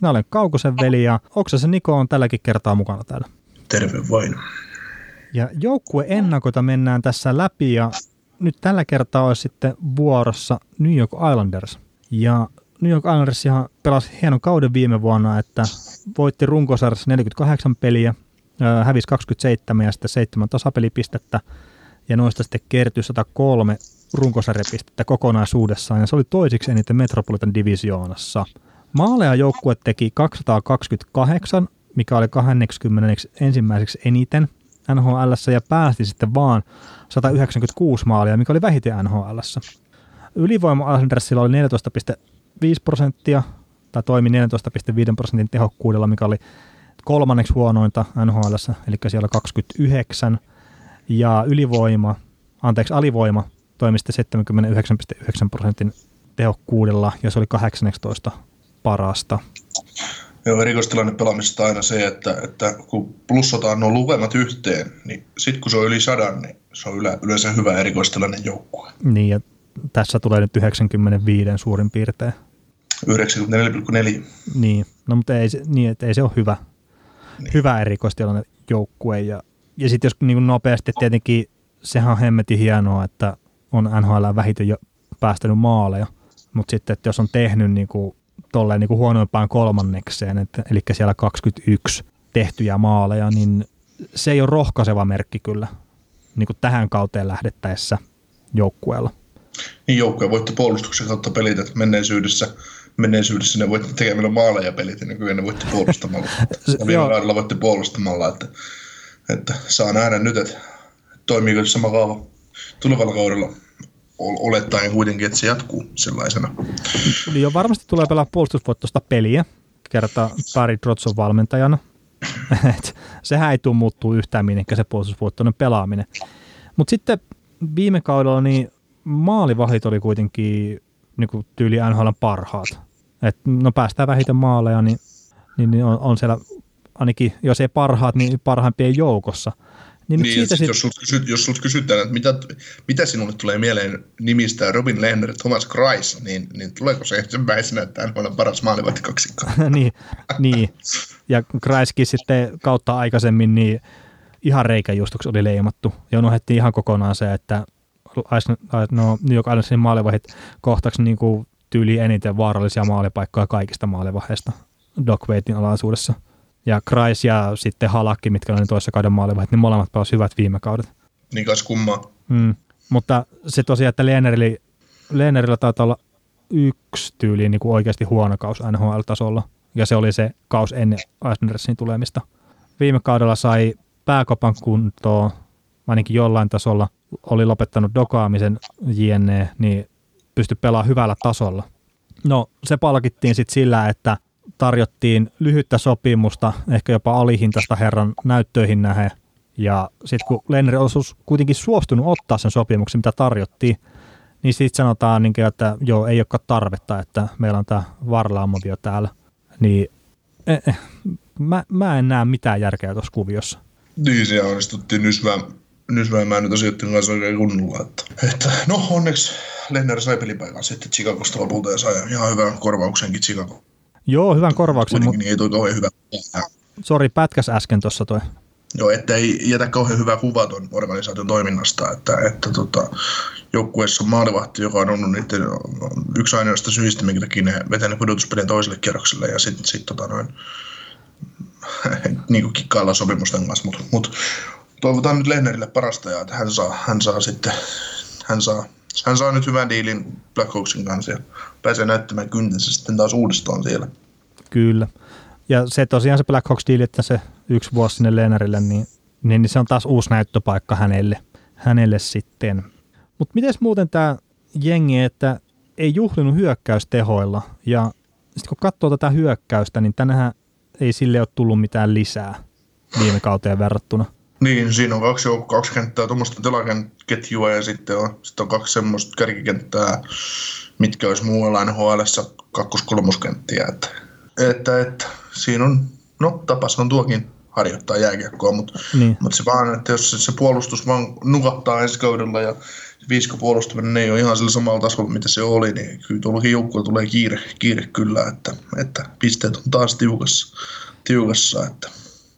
Minä olen Kaukosen veli ja Oksasen Niko on tälläkin kertaa mukana täällä. Terve vain. Ja joukkue ennakoita mennään tässä läpi ja nyt tällä kertaa olisi sitten vuorossa New York Islanders. Ja New York Islanders ihan pelasi hienon kauden viime vuonna, että voitti runkosarjassa 48 peliä, hävisi 27 ja sitten 7 tasapelipistettä ja noista sitten kertyi 103 runkosarjapistettä kokonaisuudessaan ja se oli toisiksi eniten Metropolitan divisioonassa. Maaleja joukkue teki 228, mikä oli 20 ensimmäiseksi eniten NHL ja päästi sitten vaan 196 maalia, mikä oli vähiten NHL. Ylivoima Islandersilla oli 14,5 prosenttia, tai toimi 14,5 prosentin tehokkuudella, mikä oli kolmanneksi huonointa NHL, eli siellä 29. Ja ylivoima, anteeksi alivoima, toimi sitten 79,9 prosentin tehokkuudella, ja se oli 18 parasta. Joo, erikoistilanne pelaamisesta aina se, että, että kun plussataan nuo lukemat yhteen, niin sitten kun se on yli sadan, niin se on yle, yleensä hyvä erikoistilanne joukkue. Niin, ja tässä tulee nyt 95 suurin piirtein. 94,4. Niin, no mutta ei, se- niin, että ei se ole hyvä, niin. hyvä erikoistilanne joukkue. Ja, ja sitten jos niin nopeasti tietenkin, sehän on hemmetin hienoa, että on NHL vähiten jo päästänyt maaleja, mutta sitten, että jos on tehnyt niin kuin, tolleen niin kuin huonoimpaan kolmannekseen, että, eli siellä 21 tehtyjä maaleja, niin se ei ole rohkaiseva merkki kyllä niin kuin tähän kauteen lähdettäessä joukkueella. Niin joukkue voitti puolustuksen kautta pelit, että menneisyydessä, menneisyydessä ne voitti tekemällä maaleja pelit ja nykyään ne voitti puolustamalla. Ja viime kaudella voitti puolustamalla, että, että saa nähdä nyt, että toimiiko sama kaava tulevalla kaudella olettaen kuitenkin, että se jatkuu sellaisena. Jo varmasti tulee pelaa puolustusvoittoista peliä, kerta Barry Trotz on valmentajana. Et sehän ei tule muuttuu yhtään minnekään se puolustusvoittoinen pelaaminen. Mutta sitten viime kaudella niin maalivahit oli kuitenkin niin kuin tyyli NHL parhaat. Et no päästään vähiten maaleja, niin, niin on, on, siellä ainakin, jos ei parhaat, niin parhaimpien joukossa. Niin, Niin, siitä sit, sit, jos sulta kysyt, jos sulta kysytään, että mitä, mitä sinulle tulee mieleen nimistä Robin Lehner ja Thomas Kreis, niin, niin tuleeko se ensimmäisenä, että hän on paras maalivahti kaksikko? niin, niin, ja Kreiskin sitten kautta aikaisemmin niin ihan reikäjustuksi oli leimattu. Ja unohdettiin ihan kokonaan se, että no, New York Islandsin maalivahit kohtaksi niin kuin tyyli eniten vaarallisia maalipaikkoja kaikista maalivahdeista Doc Waitin alaisuudessa. Ja Kreis ja sitten Halakki, mitkä oli toisessa kauden maalivahit, niin molemmat pelasivat hyvät viime kaudet. Niin kas kummaa. Mm. Mutta se tosiaan, että Lehnerillä, Lehnerillä taitaa olla yksi tyyli niin kuin oikeasti huono kaus NHL-tasolla. Ja se oli se kaus ennen Islandersin tulemista. Viime kaudella sai pääkopan kuntoon, ainakin jollain tasolla, oli lopettanut dokaamisen jne, niin pystyi pelaamaan hyvällä tasolla. No se palkittiin sitten sillä, että tarjottiin lyhyttä sopimusta, ehkä jopa alihintaista herran näyttöihin nähden. Ja sitten kun Lenner olisi kuitenkin suostunut ottaa sen sopimuksen, mitä tarjottiin, niin sitten sanotaan, niin että joo, ei olekaan tarvetta, että meillä on tämä Varlaamovio täällä. Niin eh, eh, mä, mä en näe mitään järkeä tuossa kuviossa. Niin, se onnistuttiin nysmään, nysmäämään nyt asioiden kanssa oikein kunnolla. Että, että no onneksi Lehner sai pelipaikan sitten Chicagosta lopulta ja sai ihan hyvän korvauksenkin Chicago. Joo, hyvän korvauksen, Kuitenkin mutta niin ei toi kauhean hyvä. sori, pätkäs äsken tuossa toi. Joo, että ei jätä kauhean hyvä kuva tuon organisaation toiminnasta, että, että tota, joukkueessa on maalivahti, joka on ollut niiden yksi ainoasta syistä, minkä takia ne vetänyt pudotuspelien toiselle kierrokselle ja sitten sit, tota noin, niin kuin kikkaillaan sopimusten kanssa, mutta mut, toivotaan nyt Lehnerille parasta ja että hän saa, hän saa sitten, hän saa, hän saa nyt hyvän diilin Blackhawksin kanssa ja pääsee näyttämään kyntensä sitten taas uudestaan siellä. Kyllä. Ja se tosiaan se Black Hawks deal, että se yksi vuosi sinne Lennarille, niin, niin se on taas uusi näyttöpaikka hänelle, hänelle sitten. Mutta miten muuten tämä jengi, että ei juhlinut hyökkäystehoilla ja sitten kun katsoo tätä hyökkäystä, niin tänähän ei sille ole tullut mitään lisää viime kauteen verrattuna. Niin, siinä on kaksi, kaksi kenttää, tuommoista telaketjua ja sitten on, sitten on kaksi semmoista kärkikenttää, mitkä olisi muualla nhl kakkos-kolmoskenttiä. Että, että, että, siinä on, no tapas on tuokin harjoittaa jääkiekkoa, mutta, niin. mutta se vaan, että jos se, se puolustus vaan nukattaa ensi kaudella ja viisko puolustaminen ei ole ihan sillä samalla tasolla, mitä se oli, niin kyllä tuollakin joukkueella tulee kiire, kiire kyllä, että, että pisteet on taas tiukassa, tiukassa että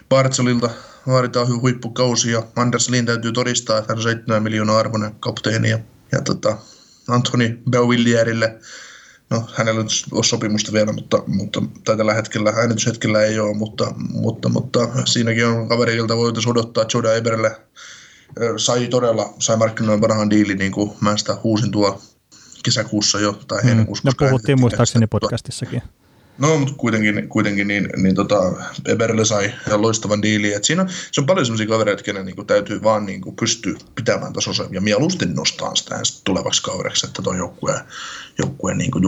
Bartsolilta vaaditaan huippukausi ja Anders Lind täytyy todistaa, että hän on 7 miljoonaa arvoinen kapteeni ja, ja tota, Anthony Beauvillierille No, hänellä on sopimusta vielä, mutta, mutta tai tällä hetkellä, äänityshetkellä ei ole, mutta, mutta, mutta siinäkin on kaveri, jolta voitaisiin odottaa Joda Eberille. Sai todella, sai markkinoiden parhaan diilin, niin kuin mä sitä huusin tuo kesäkuussa jo, tai mm. heinäkuussa. No puhuttiin muistaakseni podcastissakin. No, mutta kuitenkin, kuitenkin niin, niin tota, Eberle sai loistavan diilin. Et siinä on, se on paljon sellaisia kavereita, kenen niin täytyy vaan niin kuin pystyä pitämään tasonsa ja mieluusti nostaa sitä tulevaksi kaudeksi, että tuo joukkue, joukkue niin kuin.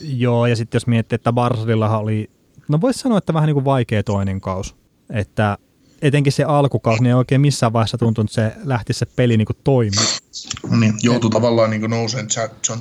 Joo, ja sitten jos miettii, että Barsadillahan oli, no voisi sanoa, että vähän niin kuin vaikea toinen kaus. Että etenkin se alkukausi, niin ei oikein missään vaiheessa tuntunut, että se lähti se peli niin toimimaan. Niin, joutui tavallaan niin nousemaan John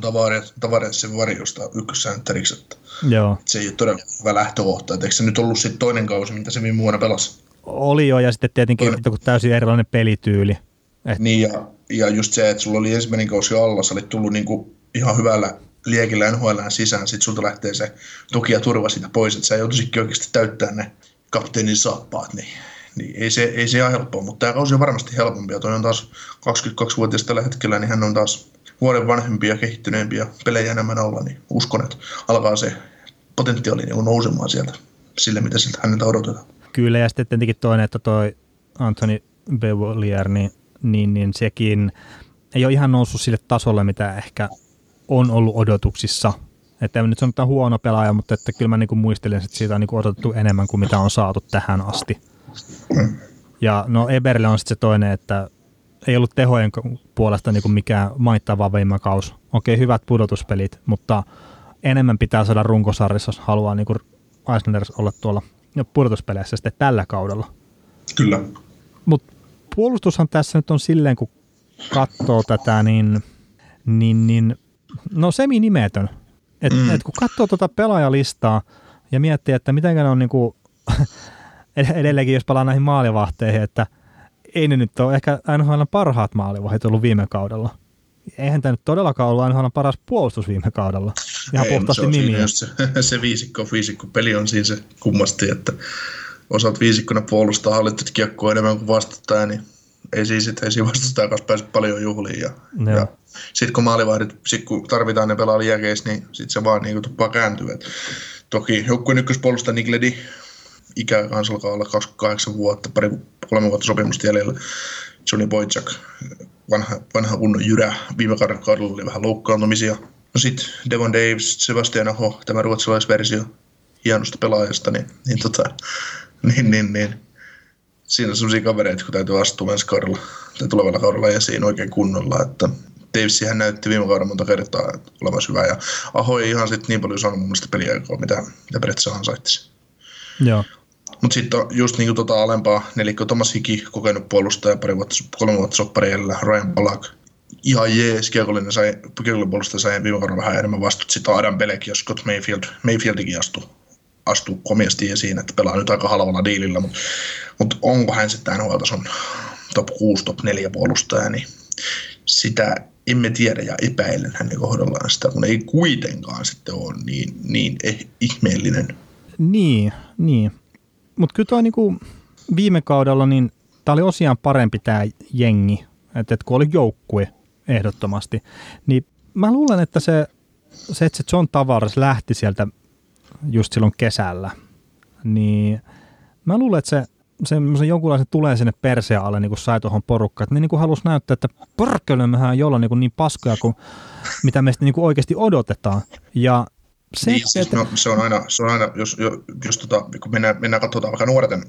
Tavaresin varjosta ykkössänttäriksi, että Joo. se ei ole todella hyvä lähtökohta. Eikö se nyt ollut sitten toinen kausi, mitä se viime vuonna pelasi? Oli jo, ja sitten tietenkin toinen. täysin erilainen pelityyli. Et... Niin, ja, ja just se, että sulla oli ensimmäinen kausi alla, sä olit tullut niinku ihan hyvällä liekillä NHL sisään, sitten sulta lähtee se tuki ja turva siitä pois, että sä joutuisitkin oikeasti täyttää ne kapteenin saappaat, niin niin ei se, ei se ihan helppoa, mutta tämä kausi on varmasti helpompi. Ja toi on taas 22-vuotias tällä hetkellä, niin hän on taas vuoden vanhempia, kehittyneempiä pelejä enemmän alla, niin uskon, että alkaa se potentiaali niin nousemaan sieltä sille, mitä siltä häneltä odotetaan. Kyllä, ja sitten tietenkin toinen, että toi Anthony Bevolier, niin, niin, niin sekin ei ole ihan noussut sille tasolle, mitä ehkä on ollut odotuksissa. Että en nyt sanotaan huono pelaaja, mutta että kyllä mä niin kuin muistelin, että siitä on niin odotettu enemmän kuin mitä on saatu tähän asti. Ja no Eberle on sitten se toinen, että ei ollut tehojen puolesta niin kuin mikään maittava viime kaus. Okei, hyvät pudotuspelit, mutta enemmän pitää saada runkosarjassa, jos haluaa niin kuin Islanders olla tuolla pudotuspeleissä sitten tällä kaudella. Kyllä. Mutta puolustushan tässä nyt on silleen, kun katsoo tätä, niin, niin, niin no semi-nimetön. Et, mm. et kun katsoo tuota pelaajalistaa ja miettii, että miten ne on niinku edelleenkin, jos palaan näihin maalivahteihin, että ei ne nyt ole ehkä NHL parhaat maalivahdit ollut viime kaudella. Eihän tämä nyt todellakaan ollut NHL paras puolustus viime kaudella. Ihan ei, puhtaasti se nimiä. Se, se viisikko, viisikko peli on siinä se kummasti, että osaat viisikkona puolustaa hallitset kiekkoa enemmän kuin vastustaja, niin ei siis, että ei siinä vastustajan kanssa pääse paljon juhliin. Ja, ja sitten kun maalivahdit, sit kun tarvitaan ne pelaa liekeissä, niin sitten se vaan niin tuppaa kääntyä. Et toki joukkueen ykköspuolustaja Nigledi ikä kanssa alkaa olla 28 vuotta, pari, kolme vuotta sopimusta jäljellä. Johnny Boychuk, vanha, vanha kunnon jyrä, viime kaudella oli vähän loukkaantumisia. No sitten Devon Davis, Sebastian Aho, tämä ruotsalaisversio hienosta pelaajasta, niin, niin, tota, niin, niin, niin siinä on sellaisia kavereita, kun täytyy astua ensi kaudella tai tulevalla kaudella esiin oikein kunnolla, että hän näytti viime kaudella monta kertaa olevansa hyvä, ja Aho ei ihan sitten niin paljon saanut mun mielestä peliaikaa, mitä, mitä periaatteessa ansaittisi. Joo. Mutta sitten just niinku tota alempaa nelikko Thomas Hiki, kokenut puolustaja, pari vuotta, kolme vuotta soppari Ryan Palak, ihan jees, kiekollinen sai, kiekollinen puolustaja sai viime kaudella vähän enemmän vastut. Sitten Adam Belek ja Scott Mayfield, Mayfieldikin astui astuu komiasti esiin, että pelaa nyt aika halvalla diilillä, mutta, mutta onko hän sitten NHL-tason top 6, top 4 puolustaja, niin sitä emme tiedä ja epäilen hänen kohdallaan sitä, kun ei kuitenkaan sitten ole niin, niin eh, ihmeellinen. Niin, niin. Mutta kyllä tuo niinku viime kaudella, niin tämä oli osiaan parempi tämä jengi, että et kun oli joukkue ehdottomasti, niin mä luulen, että se, se että se John Tavares lähti sieltä just silloin kesällä, niin mä luulen, että se semmoisen jonkunlaisen tulee sinne perseen alle niin kuin sai tuohon porukkaan. Että ne niin kuin halusi näyttää, että pörkkölö mehän jolla niin, niin paskoja kuin mitä meistä niin kuin oikeasti odotetaan. Ja se, niin, siis, no, se, on aina, se on aina, jos, jos tota, kun mennään, mennään katsotaan vaikka nuorten,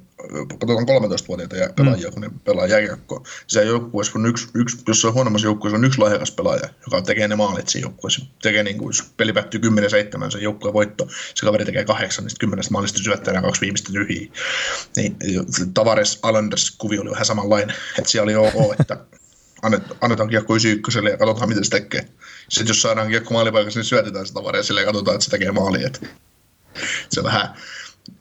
katsotaan 13-vuotiaita ja pelaajia, mm. kun ne pelaa jääkiekkoa, niin se joukkueessa, kun yksi, yksi, jos se on huonommassa joukkueessa, on yksi lahjakas pelaaja, joka tekee ne maalit siinä joukkueessa. Tekee niin kuin, jos peli päättyy 10-7, se joukkueen voitto, se kaveri tekee kahdeksan, niin kymmenestä maalista syöttää nämä kaksi viimeistä tyhjiä. Niin, Tavares Alanders kuvio oli vähän samanlainen, että siellä oli ok, että annetaan kiekko 91 ja katsotaan, miten se tekee. Sitten jos saadaan kiekko maalipaikassa, niin syötetään sitä tavaria ja katsotaan, että se tekee maali. Et se on vähän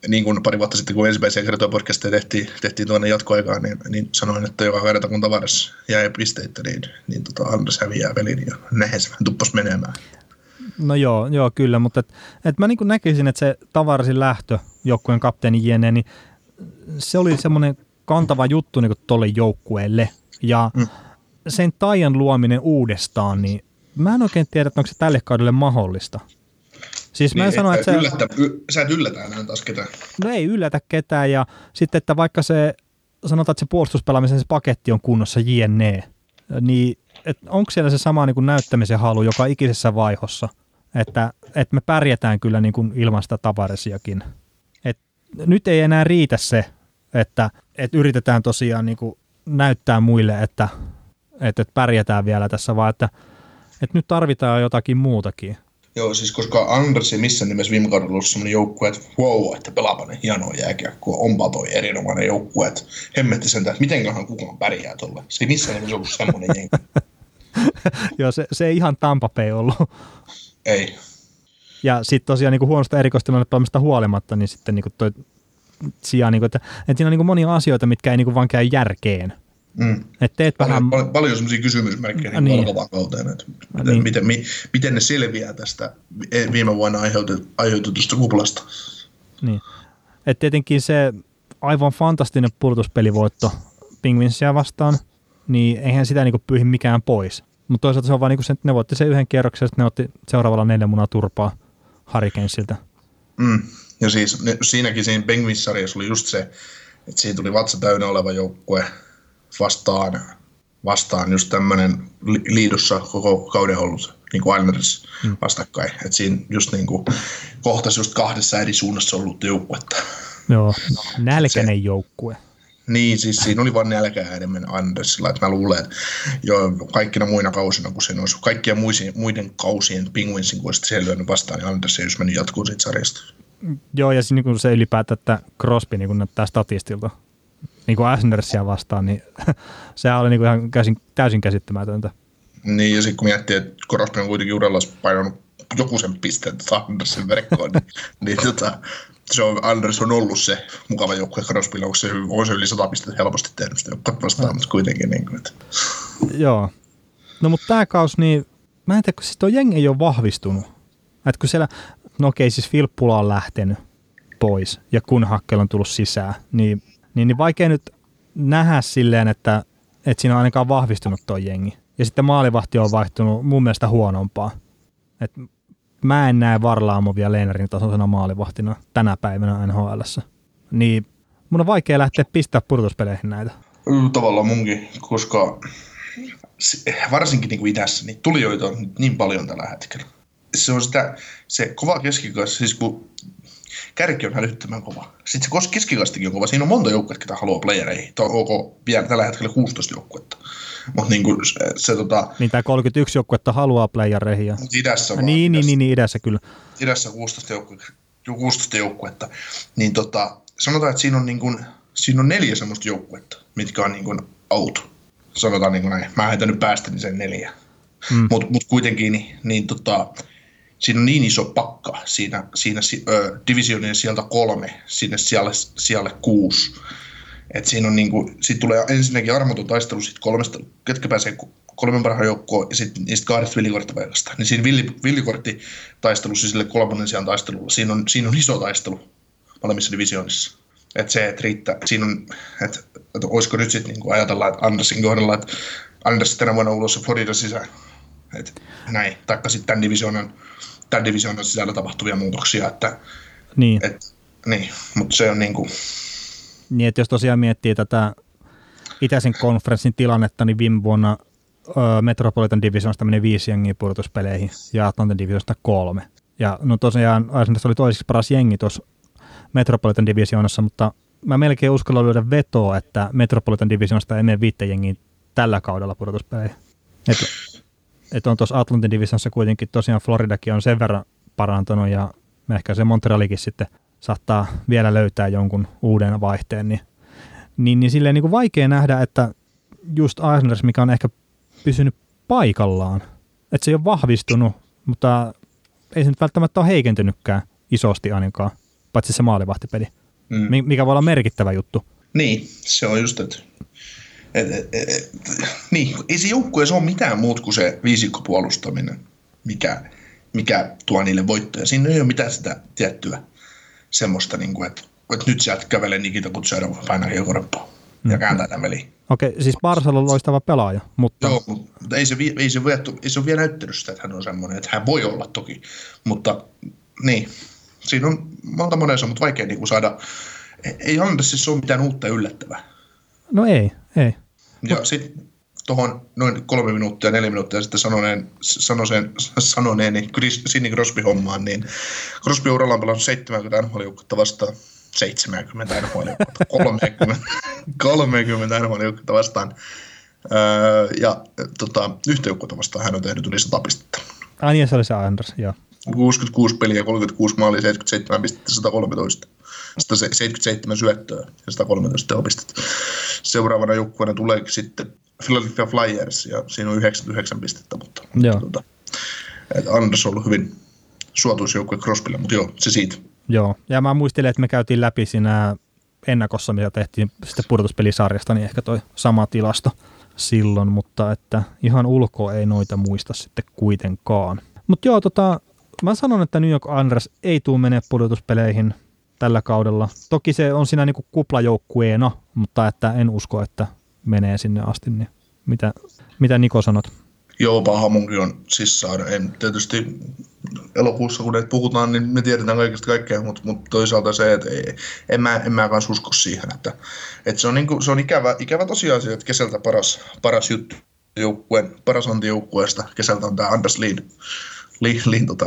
niin kuin pari vuotta sitten, kun ensimmäisiä kertoja podcasteja tehtiin, tehtiin tuonne jatkoaikaan, niin, niin, sanoin, että joka kerta kun tavaras jäi pisteitä, niin, niin tota Anders häviää pelin ja näin se vähän tuppas menemään. No joo, joo kyllä, mutta et, et mä niin näkisin, että se tavarasin lähtö joukkueen kapteeni jne, niin se oli semmoinen kantava juttu niin tuolle joukkueelle. Ja mm. Sen taian luominen uudestaan, niin mä en oikein tiedä, että onko se tälle kaudelle mahdollista. Siis niin, mä en sano, että, että yllättä, y, sä et yllätä enää taas ketään. No ei yllätä ketään ja sitten, että vaikka se, sanotaan, että se puolustuspelaamisen se paketti on kunnossa jne, niin onko siellä se sama niin kuin näyttämisen halu joka ikisessä vaihossa, että, että me pärjätään kyllä niin kuin ilman sitä tavaresiakin. Et nyt ei enää riitä se, että, että yritetään tosiaan niin kuin näyttää muille, että, että, että pärjätään vielä tässä, vaan että että nyt tarvitaan jotakin muutakin. Joo, siis koska Anders ei missään nimessä viime kaudella ollut sellainen joukkue, että wow, että pelaapa ne hienoa jääkiekkoa, onpa toi erinomainen joukkue, että hemmetti sen, että mitenköhän kukaan pärjää tuolle. Se ei missään nimessä ollut semmoinen jengi. Joo, se, se ei ihan Tampa Bay ollut. Ei. Ja sitten tosiaan niin kuin huonosta erikoistilannetta huolimatta, niin sitten niin kuin toi sijaan, niin kuin, että, että siinä on niin kuin monia asioita, mitkä ei niin kuin vaan käy järkeen. Mm. Et teet paljon, vähän... paljon, paljon sellaisia kysymysmerkkejä niin niin. kauteen, että miten, niin. miten, miten, miten ne selviää tästä viime vuonna aiheutetusta kuplasta. Niin. Et tietenkin se aivan fantastinen purtuspelivoitto Penguinsia vastaan, niin eihän sitä niinku pyyhi mikään pois. Mutta toisaalta se on vaan niinku se, että ne voitti sen yhden kierroksen, että ne otti seuraavalla neljä munaa turpaa Hurricanesilta. Mm. Ja siis ne, siinäkin siinä Penguins-sarjassa oli just se, että siinä tuli vatsa täynnä oleva joukkue, vastaan, vastaan just tämmöinen liidussa koko kauden ollut niin kuin Islanders mm. vastakkain. Et siinä just niin kuin, kohtasi just kahdessa eri suunnassa ollut joukkuetta. Joo, nälkäinen se, joukkue. Niin, siis siinä oli vain nälkää enemmän Andersilla. Että mä luulen, että jo kaikkina muina kausina, kun siinä olisi kaikkien muiden, muiden kausien Penguinsin, kun olisi siellä vastaan, niin Anders ei olisi mennyt jatkuun siitä sarjasta. Joo, ja niin se ylipäätään, että Crosby niin näyttää statistilta niin kuin Asnersia vastaan, niin sehän oli niin kuin ihan käsin, täysin käsittämätöntä. Niin, ja sitten kun miettii, että Crosby on kuitenkin uralla painanut joku sen pisteen tota Andersin verkkoon, niin, niin tota, se on, Anders on ollut se mukava joukkue Crosbylla, onko se, on se yli 100 pistettä helposti tehnyt sitä joukkuetta vastaan, mutta kuitenkin. Niin kuin, että. Joo. No mutta tämä kaus, niin mä en tiedä, kun siis tuo jengi ei ole vahvistunut. Että kun siellä, no okei, siis Filppula on lähtenyt pois ja kun Hakkel on tullut sisään, niin niin, niin vaikea nyt nähdä silleen, että, että siinä on ainakaan vahvistunut tuo jengi. Ja sitten maalivahti on vaihtunut mun mielestä huonompaa. Et mä en näe Varlaamo vielä Leenerin tasoisena maalivahtina tänä päivänä NHL. Niin mun on vaikea lähteä pistää purtuspeleihin näitä. Mm, tavallaan munkin, koska varsinkin niin kuin idässä, niin tulijoita on niin paljon tällä hetkellä. Se on sitä, se kova keskikassa, siis kun kärki on hälyttömän kova. Sitten se keskikastikin on kova. Siinä on monta joukkuetta, ketä haluaa playereihin. Tuo OK vielä tällä hetkellä 16 joukkuetta. Mutta niin kuin se, se, tota... Niin tämä 31 joukkuetta haluaa playereihin. Ja... Idässä vaan. Niin, niin, niin, niin, idässä kyllä. Idässä 16 joukkuetta. 16 joukkuetta. Niin tota, sanotaan, että siinä on, niin kuin, siinä on neljä semmoista joukkuetta, mitkä on niin kuin out. Sanotaan niin kuin näin. Mä en nyt päästä niin sen neljä. Mm. Mutta mut kuitenkin niin, niin tota, siinä on niin iso pakka siinä, siinä ö, divisionin sieltä kolme sinne sijalle, sijalle kuusi. Et siinä on niinku, sit tulee ensinnäkin armoton taistelu sit kolmesta, ketkä pääsee kolmen parhaan joukkoon ja sitten niistä kahdesta villikorttipaikasta. Niin siinä villi, villikorttitaistelussa sille kolmannen sijaan taistelulla, siinä on, siinä on iso taistelu molemmissa divisioonissa. Että se, että riittää, siinä on, että, että olisiko nyt sitten niin ajatella, että Andersin kohdalla, että Anders tänä vuonna ulos Florida sisään. Että näin, taikka sitten tämän divisioonan tämän divisioonan sisällä tapahtuvia muutoksia. Että, niin. Et, niin, mutta se on niin kuin... Niin, että jos tosiaan miettii tätä itäisen konferenssin tilannetta, niin viime vuonna Metropolitan Divisionista meni viisi jengiä pudotuspeleihin ja Atlantin Divisionista kolme. Ja no tosiaan Islanders oli toiseksi paras jengi tuossa Metropolitan Divisionassa, mutta mä melkein uskallan lyödä vetoa, että Metropolitan Divisionasta ei mene viittä jengiä tällä kaudella pudotuspeleihin. Että et on tuossa Atlantin Divisionassa kuitenkin tosiaan Floridakin on sen verran parantunut ja ehkä se Montrealikin sitten saattaa vielä löytää jonkun uuden vaihteen, niin, niin, niin silleen niin kuin vaikea nähdä, että just Islanders, mikä on ehkä pysynyt paikallaan, että se ei ole vahvistunut, mutta ei se nyt välttämättä ole heikentynytkään isosti ainakaan, paitsi se maalivahtipeli, mm. mikä voi olla merkittävä juttu. Niin, se on just, että et, et, et, niin, ei se se ole mitään muut kuin se viisikkopuolustaminen, mikä, mikä tuo niille voittoja. Siinä ei ole mitään sitä tiettyä semmoista, niin kuin, että, että nyt sieltä kävelee Nikita Kutserov painaa hiukorppaa ja mm. kääntää tämän. Okei, siis Barsalla on loistava pelaaja, mutta... Joo, mutta ei se, ei, se, ei se ole vielä näyttänyt sitä, että hän on semmoinen, että hän voi olla toki, mutta niin, siinä on monta monessa, mutta vaikea niin kuin saada, ei Andersissa ole mitään uutta yllättävää. No ei, ei. Ja Mut... sitten tuohon noin kolme minuuttia, neljä minuuttia sitten sanoneen, sanosen, sanoneeni Chris, Sidney Crosby-hommaan, niin Crosby uralla on pelannut 70 nhl vastaan 70 nhl 30, 30 nhl vastaan. Öö, ja tota, yhtä vastaan hän on tehnyt yli 100 pistettä. Ai niin, se oli se Anders, joo. 66 peliä, 36 maalia, 77 pistettä, 113. 177 syöttöä ja 113 teopistettä. Seuraavana joukkueena tulee sitten Philadelphia Flyers ja siinä on 99 pistettä, mutta joo. Tuota, Anders on ollut hyvin suotuisa joukkue Crosbylle, mutta joo, se siitä. Joo, ja mä muistelen, että me käytiin läpi siinä ennakossa, mitä tehtiin sitten pudotuspelisarjasta, niin ehkä toi sama tilasto silloin, mutta että ihan ulkoa ei noita muista sitten kuitenkaan. Mutta joo, tota, mä sanon, että New York Anders ei tule menee pudotuspeleihin tällä kaudella. Toki se on siinä niinku kuplajoukkueena, mutta että en usko, että menee sinne asti. Niin mitä, mitä Niko sanot? Joo, paha munkin on sisään. En, tietysti elokuussa, kun näitä puhutaan, niin me tiedetään kaikista kaikkea, mutta, mutta toisaalta se, että ei, en, mä, en mä kanssa usko siihen, että, että se on, niin kuin, se on ikävä, ikävä tosiasia, että kesältä paras, paras juttu joukkueen, paras antijoukkueesta kesältä on tämä Anders Lind, Tota,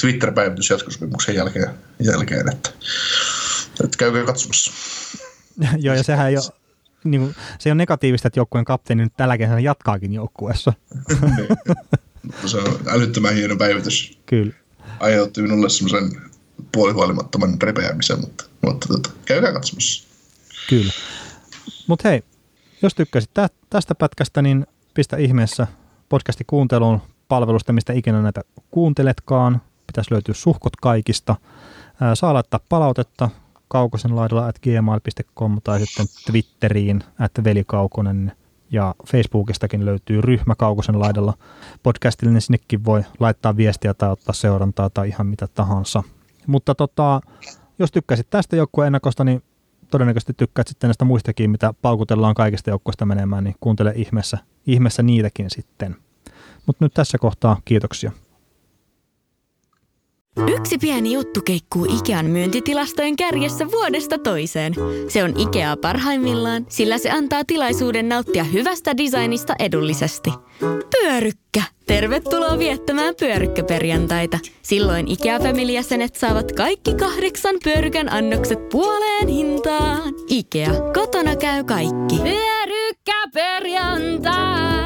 Twitter-päivitys jatkosopimuksen jälkeen, jälkeen että, että käykää katsomassa. Joo, ja sehän ei ole niin kuin, se on negatiivista, että joukkueen kapteeni nyt tällä kesänä jatkaakin joukkueessa. niin. se on älyttömän hieno päivitys. Kyllä. Aiheutti minulle semmoisen puolihuolimattoman repeämisen, mutta, mutta tota, käykää katsomassa. Kyllä. Mutta hei, jos tykkäsit tä- tästä pätkästä, niin pistä ihmeessä podcasti kuunteluun palvelusta, mistä ikinä näitä kuunteletkaan. Pitäisi löytyä suhkot kaikista. Saa laittaa palautetta, kaukosen laidalla at gmail.com tai sitten Twitteriin at velikaukonen ja Facebookistakin löytyy ryhmä Kaukosen laidalla podcastille, niin sinnekin voi laittaa viestiä tai ottaa seurantaa tai ihan mitä tahansa. Mutta tota, jos tykkäsit tästä joukkueen ennakosta, niin todennäköisesti tykkäät sitten näistä muistakin, mitä paukutellaan kaikista joukkueista menemään, niin kuuntele ihmeessä, ihmeessä niitäkin sitten. Mutta nyt tässä kohtaa kiitoksia. Yksi pieni juttu keikkuu Ikean myyntitilastojen kärjessä vuodesta toiseen. Se on Ikea parhaimmillaan, sillä se antaa tilaisuuden nauttia hyvästä designista edullisesti. Pyörykkä! Tervetuloa viettämään pyörykkäperjantaita. Silloin ikea jäsenet saavat kaikki kahdeksan pyörykän annokset puoleen hintaan. Ikea, kotona käy kaikki. Pyörykkäperjantai!